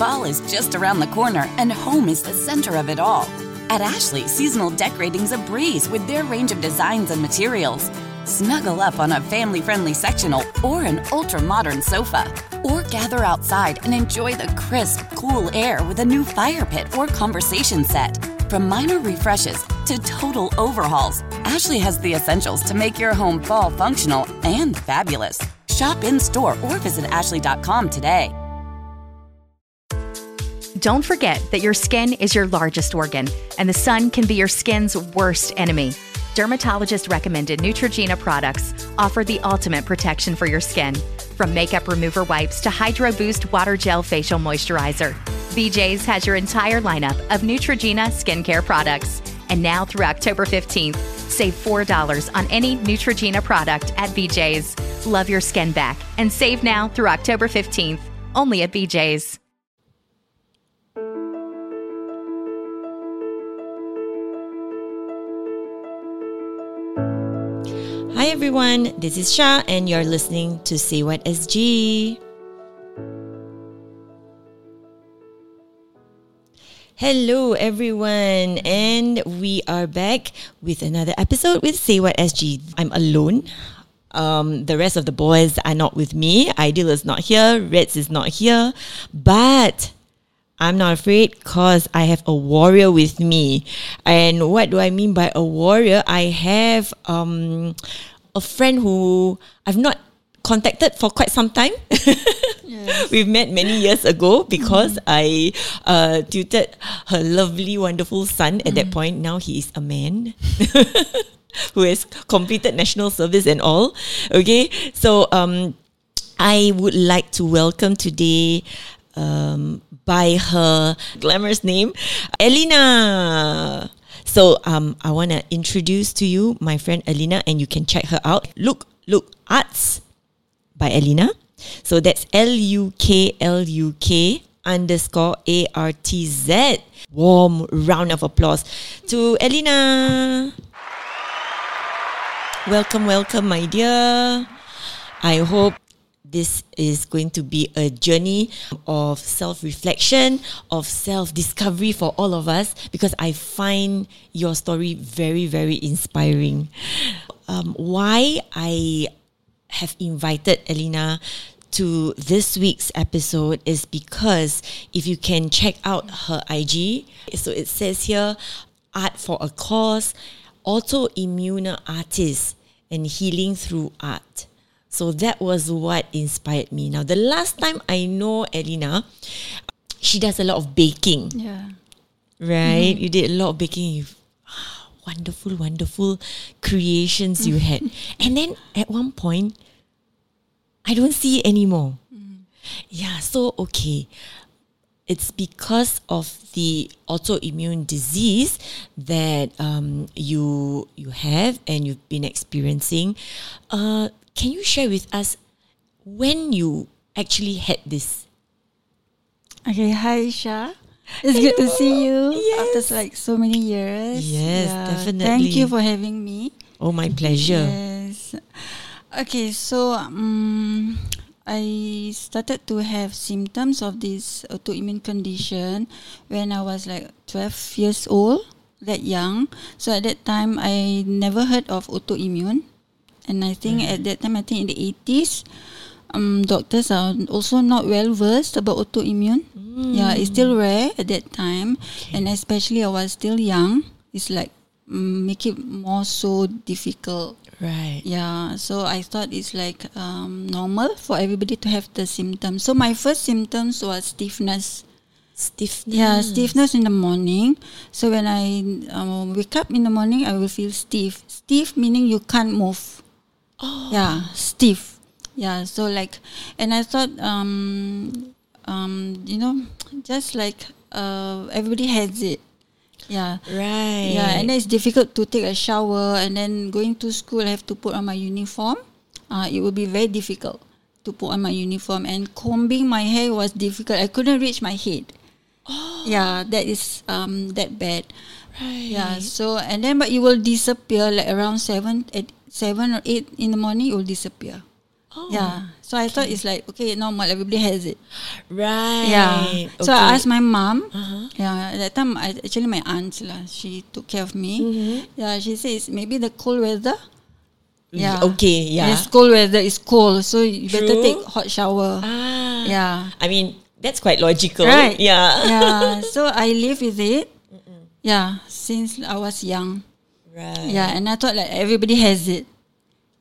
Fall is just around the corner, and home is the center of it all. At Ashley, seasonal decorating's a breeze with their range of designs and materials. Snuggle up on a family friendly sectional or an ultra modern sofa. Or gather outside and enjoy the crisp, cool air with a new fire pit or conversation set. From minor refreshes to total overhauls, Ashley has the essentials to make your home fall functional and fabulous. Shop in store or visit Ashley.com today. Don't forget that your skin is your largest organ, and the sun can be your skin's worst enemy. Dermatologist recommended Neutrogena products offer the ultimate protection for your skin. From makeup remover wipes to Hydro Boost Water Gel Facial Moisturizer, BJ's has your entire lineup of Neutrogena skincare products. And now through October 15th, save $4 on any Neutrogena product at BJ's. Love your skin back and save now through October 15th, only at BJ's. Everyone, this is Sha and you're listening to Say What SG. Hello everyone and we are back with another episode with Say What SG. I'm alone. Um, the rest of the boys are not with me. Ideal is not here. Reds is not here. But I'm not afraid because I have a warrior with me. And what do I mean by a warrior? I have um, a friend who I've not contacted for quite some time. We've met many years ago because I uh, tutored her lovely, wonderful son at that point. Now he is a man. who has completed national service and all. Okay, so um, I would like to welcome today um, by her glamorous name, Elyna. So um, I want to introduce to you my friend Elyna, and you can check her out. Look, look, Arts by Elyna. So that's L U K L U K underscore A R T Z. Warm round of applause to Elyna. Welcome, welcome, my dear. I hope this is going to be a journey of self reflection, of self discovery for all of us because I find your story very, very inspiring. Um, why I have invited Elyna to this week's episode is because if you can check out her IG, so it says here Art for a Cause, autoimmune artist, and healing through art. So that was what inspired me. Now, the last time I know Elyna, she does a lot of baking. Yeah. Right? You did a lot of baking. You've, ah, wonderful, wonderful creations you had. And then at one point, I don't see it anymore. Yeah, so okay. It's because of the autoimmune disease that um, you you have and you've been experiencing. Uh, can you share with us when you actually had this? Okay, hi Isha. It's good to see you Yes. after like so many years. Yes, definitely. Thank you for having me. Oh, my pleasure. Yes. Okay, so um, I started to have symptoms of this autoimmune condition when I was like 12 years old, that young. So at that time, I never heard of autoimmune. And I think at that time, I think in the 80s, um, doctors are also not well versed about autoimmune. Yeah, it's still rare at that time. And especially I was still young. It's like mm, make it more so difficult. Right. Yeah, so I thought it's like um, normal for everybody to have the symptoms. So my first symptoms was stiffness. Stiffness. Yeah, stiffness in the morning. So when I um, wake up in the morning, I will feel stiff. Stiff meaning you can't move. Oh. Yeah, stiff. Yeah, so like, and I thought, um, um, you know, just like uh, everybody has it. Yeah. Right. Yeah, and then it's difficult to take a shower and then going to school I have to put on my uniform. Uh, it will be very difficult to put on my uniform and combing my hair was difficult. I couldn't reach my head. Oh. Yeah, that is um that bad. Right. Yeah, so and then but it will disappear like around seven at seven or eight in the morning it will disappear. Yeah. So I thought it's like okay, normal. Everybody has it. Right. Yeah. So I asked my mom. Uh-huh. Yeah. At that time, I, actually my aunt lah. She took care of me. Mm-hmm. Yeah. She says maybe the cold weather. Yeah. Okay, yeah. It's cold weather. It's cold, so you better take hot shower. Ah. Yeah. I mean, that's quite logical. Right. Yeah. yeah. So I live with it. Yeah. Since I was young. Right. Yeah, and I thought like everybody has it.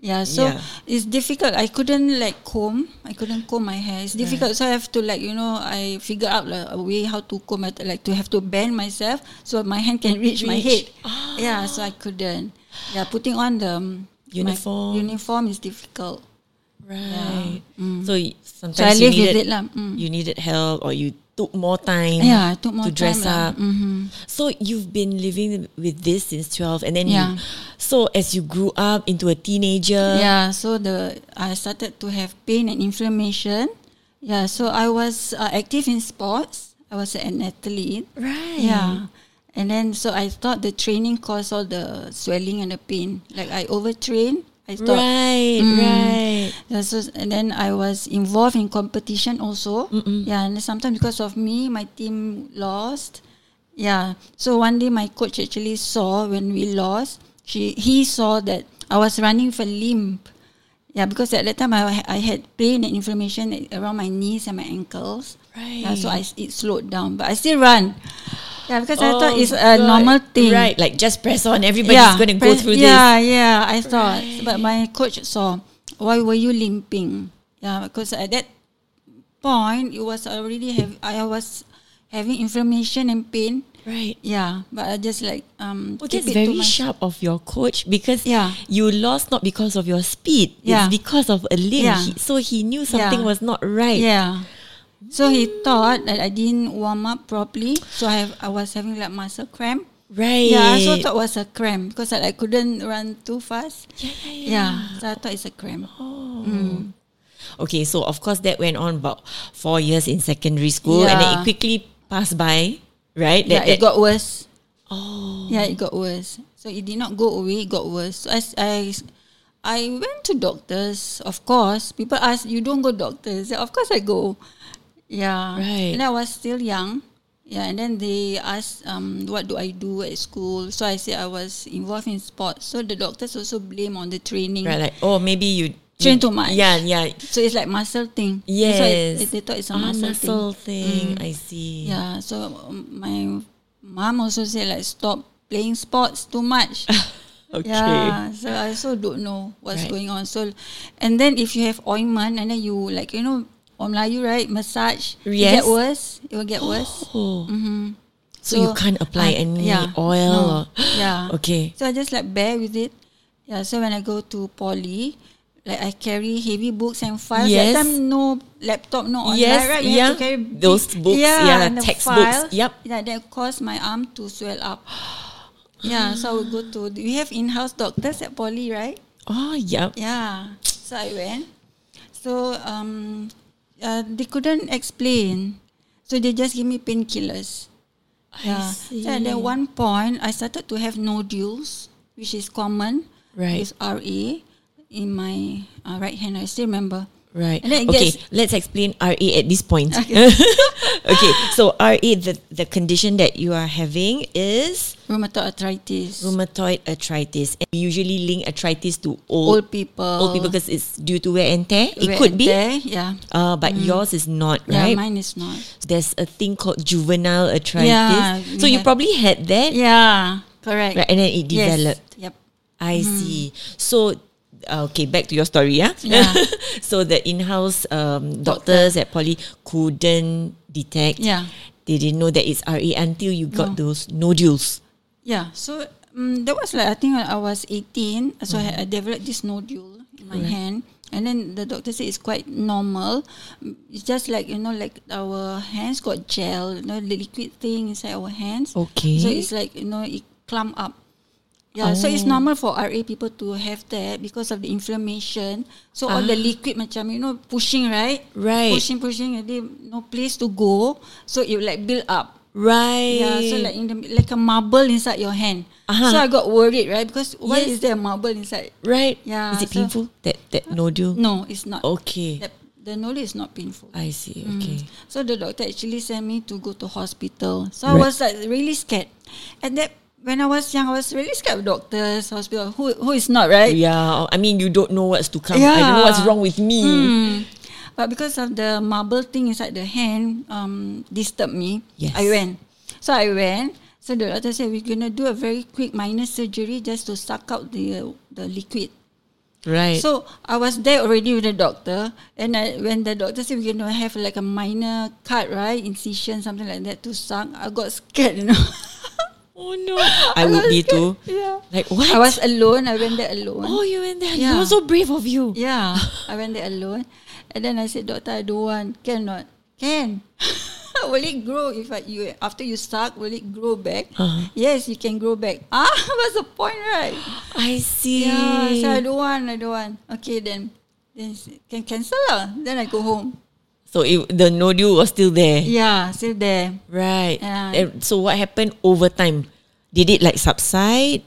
Yeah, so Yeah. it's difficult. I couldn't like comb. I couldn't comb my hair. It's difficult. So I have to like you know I figure out like, a way how to comb it. Like to have to bend myself so my hand can reach, my head. Reach. Ah. Yeah, so I couldn't. Yeah, putting on the um, Uniform. uniform is difficult. Right. Mm. So sometimes So you needed it. Mm. you needed help or you took more time. Yeah, took more to dress time up. Mhm. So you've been living with this since twelve, and then Yeah. you. So as you grew up into a teenager. yeah, so the I started to have pain and inflammation. Yeah, so I was uh, active in sports. I was an athlete. Right. Yeah. And then so I thought the training caused all the swelling and the pain. Like I overtrained. I thought Right. Mm. Right. Yeah, so and then I was involved in competition also. Yeah, and sometimes because of me, my team lost. Yeah. So one day my coach actually saw when we lost. She he saw that I was running a limp. Yeah, because at that time I I had pain and inflammation around my knees and my ankles. Right. Yeah, so I it slowed down, but I still run. Yeah, because I thought Oh, it's a God. normal thing. Right. Like just press on. Everybody's going to go through yeah, this. Yeah, yeah, I thought. But my coach saw, why were you limping? Yeah, because at that point, it was already have I was having inflammation and pain. Right. Yeah, but I just like um. Well, keep that's very sharp of your coach because Yeah. you lost not because of your speed. Yeah. It's because of a limb. Yeah. He- so he knew something Yeah. was not right. Yeah. So he thought that I didn't warm up properly, so I have I was having like muscle cramp. Right. Yeah, I also thought it was a cramp because I, I couldn't run too fast. Yeah, yeah, yeah. Yeah, so I thought it's a cramp. Oh. Mm. Okay, so of course that went on about four years in secondary school and then it quickly passed by, right? Yeah, That- it that- got worse. Oh. Yeah, it got worse. So it did not go away. It got worse. So I, I I went to doctors. Of course, people ask you don't go doctors. Of course, I go. Yeah. Right. And I was still young. Yeah, and then they asked, um, what do I do at school? So I said I was involved in sports. So the doctors also blame on the training. Right, like, oh, maybe you Train too much. Yeah, yeah. So it's like muscle thing. Yes. why it- they thought it's a Ah, muscle, muscle thing. thing. Mm. I see. Yeah. So um, my mom also said like stop playing sports too much. Okay. Yeah, so I also don't know what's Right. going on. So, and then if you have ointment and then you like you know on Melayu right massage, it get worse. It will get worse. Oh. Mm-hmm. So, you can't apply I- any yeah, oil no, or yeah. Okay. So I just like bear with it. Yeah. So when I go to poly, like I carry heavy books and files. Yes. That time no laptop, no online, Yes, right? You yeah. have to carry Those big- books, yeah, and the textbooks, files. yep. Yeah, that caused my arm to swell up. yeah. So I would go to. We have in-house doctors at poly, right? Oh, yeah. Yeah. So I went. So um, uh, they couldn't explain. So they just give me painkillers. I see. So at that one point, I started to have nodules, which is common Right. with RA in my uh, right hand. I still remember. Right. Okay, gets- let's explain RA at this point. Okay. okay, so RA, the, the condition that you are having is Rheumatoid arthritis. rheumatoid arthritis. And we usually link arthritis to old, Old people. old people because it's due to wear and tear. It could be, tear, Yeah. uh, but yours is not, Yeah, right? mine is not. There's a thing called juvenile arthritis. Yeah, so you yeah. probably had that, Yeah. Correct. right? And then it Yes. developed. Yep. I see. So, okay, back to your story, yeah. Yeah. so the in-house um, doctors at Poly couldn't detect. Yeah. They didn't know that it's RA until you got those nodules. Yeah, so um, that was like I think I was 18, so I, I developed this nodule in my hand, and then the doctor said it's quite normal. Mm, It's just like you know, like our hands got gel, you know, the liquid thing inside our hands. Okay. So it's like you know, it clump up. Yeah, so it's Oh. normal for RA people to have that because of the inflammation. So all the liquid macam you know pushing right, Ah. Right. pushing pushing, and no place to go, so it like build up. Right. Yeah, so like in the like a marble inside your hand. Uh-huh. So I got worried, right? Because why Yes. is there a marble inside? right. Yeah, Is it so- painful? That that nodule. No, it's not. Okay. The, the nodule is not painful. I see. Mm. Okay. So the doctor actually sent me to go to hospital. So I Right. was like really scared. And that when I was young, I was really scared of doctors, hospital. Who who is not, right? Yeah. I mean, you don't know what's to come. Yeah. I don't know what's wrong with me. Mm. But because of the marble thing inside the hand, um, disturbed me. Yes. I went. So I went. So the doctor said we're gonna do a very quick minor surgery just to suck out the uh, the liquid. Right. So I was there already with the doctor, and I, when the doctor said we're gonna have like a minor cut, right, incision, something like that to suck, I got scared, you know. oh no. I would be too. yeah. Like what? I was alone. I went there alone. Oh, you went there. Yeah. You were so brave of you. Yeah, I went there alone, and then I said, "Doctor, I don't want. Cannot. Can. will it grow if I, you after you suck? Will it grow back? Uh-huh. Yes, you can grow back. Ah, what's the point, right? I see. Yeah, so I don't want. I don't want. Okay, then then can cancel lah. Then I go home. So it, the nodule was still there. Yeah, still there. Right. Yeah. So what happened over time? Did it like subside?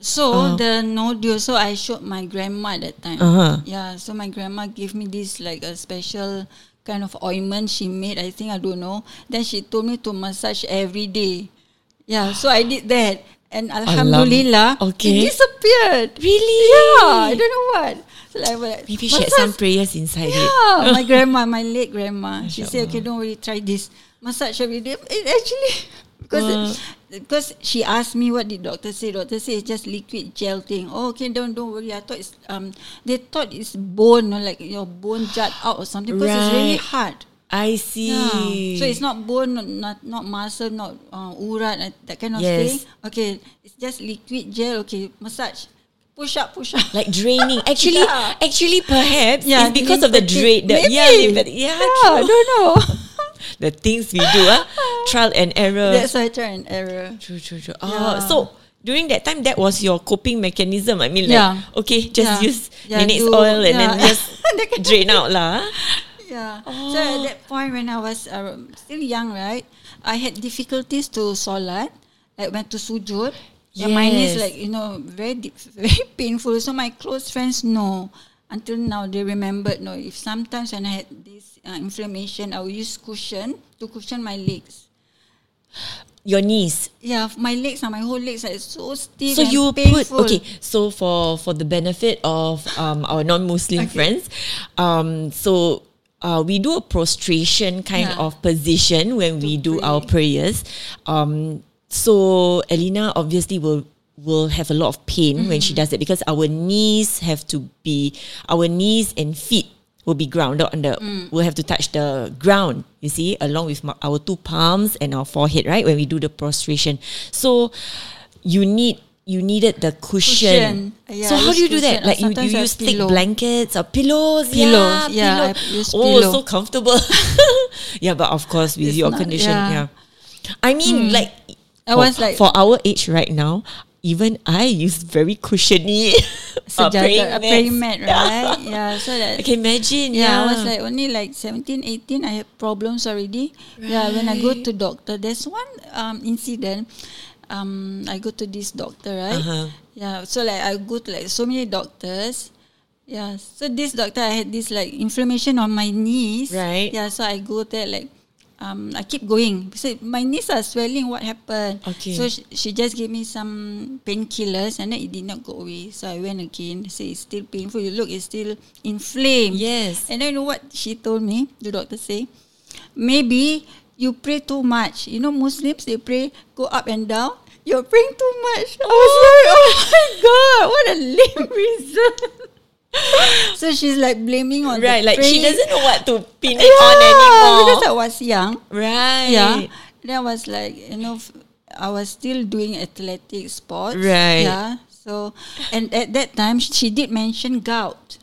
So the nodule. So I showed my grandma that time. Uh-huh. Yeah. So my grandma gave me this like a special kind of ointment she made. I think I don't know. Then she told me to massage every day. Yeah. So I did that, and alhamdulillah, Okay. it disappeared. Really? Yeah. I don't know what. So like, Maybe she had some prayers inside it. Yeah, my grandma, my late grandma, she said, "Okay, don't worry, try this massage every day." It actually because because she asked me what did doctor say. Doctor say it's just liquid gel thing. Oh, okay, don't don't worry. I thought it's um they thought it's bone, like your bone jut out or something because it's really hard. I see. Yeah. So it's not bone, not not, not muscle, not uh, urat, uh, that kind of Yes. thing. Okay, it's just liquid gel. Okay, massage, push up, push up. like draining. Actually, Yeah. actually, perhaps Yeah, it's because of the drain. The, maybe. yeah, lymphatic- yeah, Yeah. I don't know. the things we do, ah, trial and error. That's why try and error. True, true, true. Oh, so during that time, that was your coping mechanism. I mean, like, Yeah. okay, just Yeah. use Yeah, do- oil and then just drain out lah. Yeah. So at that point when I was uh, still young, right, I had difficulties to solat. I went to sujud. Yeah. Mine is Yes. like you know very deep, very painful. So my close friends know. Until now, they remembered. No, if sometimes when I had this uh, inflammation, I will use cushion to cushion my legs. Your knees. Yeah, my legs and my whole legs are so stiff So and you painful. put okay. So for for the benefit of um, our non-Muslim friends, um, so uh, we do a prostration kind Yeah. of position when we do pray. our prayers. Um, so Elena obviously will will have a lot of pain when she Mm-hmm. does it because our knees have to be our knees and feet will be grounded on the Mm. we'll have to touch the ground you see along with our two palms and our forehead right when we do the prostration so you need you needed the cushion, Cushion. Yeah, so how do you do that like you, you use thick pillow. blankets or pillows Pillows, yeah, yeah, pillow. Oh pillow. so comfortable yeah but of course with It's your not- condition yeah. yeah I mean hmm. like I for, was like- for our age right now even I use very cushiony uh, Sejadah, a praying mat, right? Yeah, so that I can imagine Yeah, yeah, I was like only like 17, 18. I had problems already. Yeah, when I go to doctor, there's one um, incident. Um, I go to this doctor, right? Uh-huh. Yeah, so like I go to like so many doctors. Yeah, so this doctor I had this like inflammation on my knees. Right. Yeah, so I go there like. Um, I keep going. So my knees are swelling. What happened? Okay. So she, she just gave me some painkillers, and then it did not go away. So I went again. Say it's still painful. You look, it's still inflamed. Yes. And then you know what she told me? The doctor say, maybe you pray too much. You know, Muslims they pray go up and down. You're praying too much. I was like, oh my god, what a lame reason. so she's like blaming on the right like she praying. doesn't know what to pin it yeah, on anymore because I was young. right Yeah. Then I was like, you know, I was still doing athletic sports. Right. Yeah. So, and at that time, she did mention gout,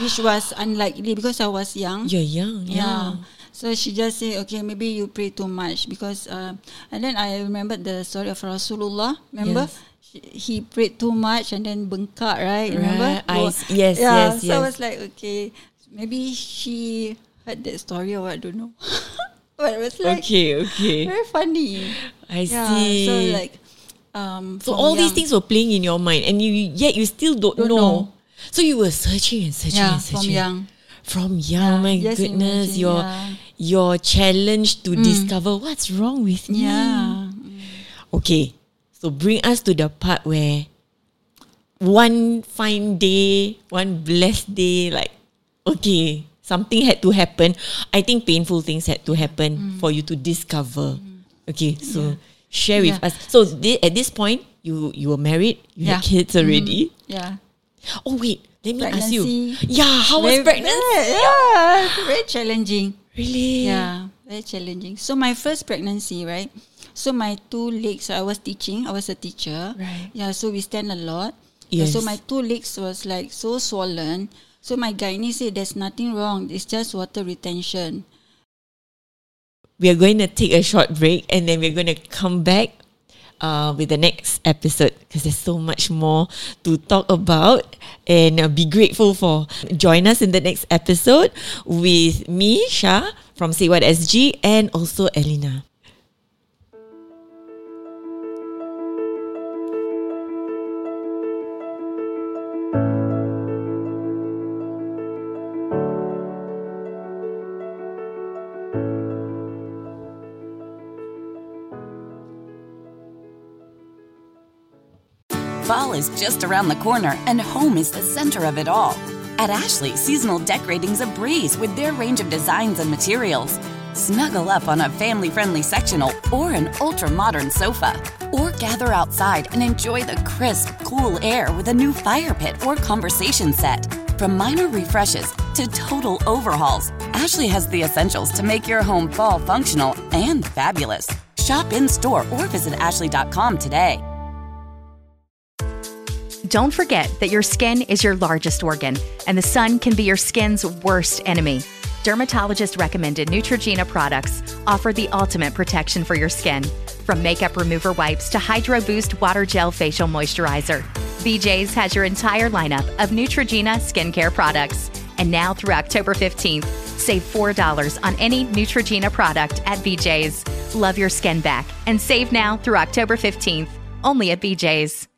which was unlikely because I was young. you're young yeah, Yeah. So she just say, okay, maybe you pray too much because, uh, and then I remembered the story of Rasulullah. Remember, Yes. He prayed too much and then bengkak, right? Remember? Right. I yes, yeah, yes, So I was like, okay, maybe she heard that story or what, I don't know. but it was like Okay, okay. very funny. I Yeah, see. so like um So all these things were playing in your mind, and you yet you still don't, Don't know. know. So you were searching and searching yeah and searching. from young. From young, my just goodness, imagine, your yeah. your challenge to discover what's wrong with me. Yeah. Okay, so bring us to the part where one fine day, one blessed day, like okay, something had to happen. I think painful things had to happen mm. for you to discover. Mm. Okay, so share with Yeah. us. So thi- at this point, you you were married, you had kids mm-hmm. already. Yeah. Oh wait, let me ask you. Yeah, how was pregnancy? Yeah, very challenging. Really? Yeah, very challenging. So my first pregnancy, right? So my two legs, I was teaching. I was a teacher. Right. Yeah. So we stand a lot. Yeah, Yes. so my two legs was like so swollen. So my gynae said there's nothing wrong. It's just water retention. we are going to take a short break and then we're going to come back uh, with the next episode because there's so much more to talk about and uh, be grateful for. Join us in the next episode with me, Sha from Say What SG and also Elyna. Fall is just around the corner, and home is the center of it all. At Ashley, seasonal decorating's a breeze with their range of designs and materials. Snuggle up on a family friendly sectional or an ultra modern sofa. Or gather outside and enjoy the crisp, cool air with a new fire pit or conversation set. From minor refreshes to total overhauls, Ashley has the essentials to make your home fall functional and fabulous. Shop in store or visit ashley.com today. Don't forget that your skin is your largest organ, and the sun can be your skin's worst enemy. Dermatologist recommended Neutrogena products offer the ultimate protection for your skin. From makeup remover wipes to Hydro Boost Water Gel Facial Moisturizer, BJ's has your entire lineup of Neutrogena skincare products. And now through October 15th, save $4 on any Neutrogena product at BJ's. Love your skin back and save now through October 15th, only at BJ's.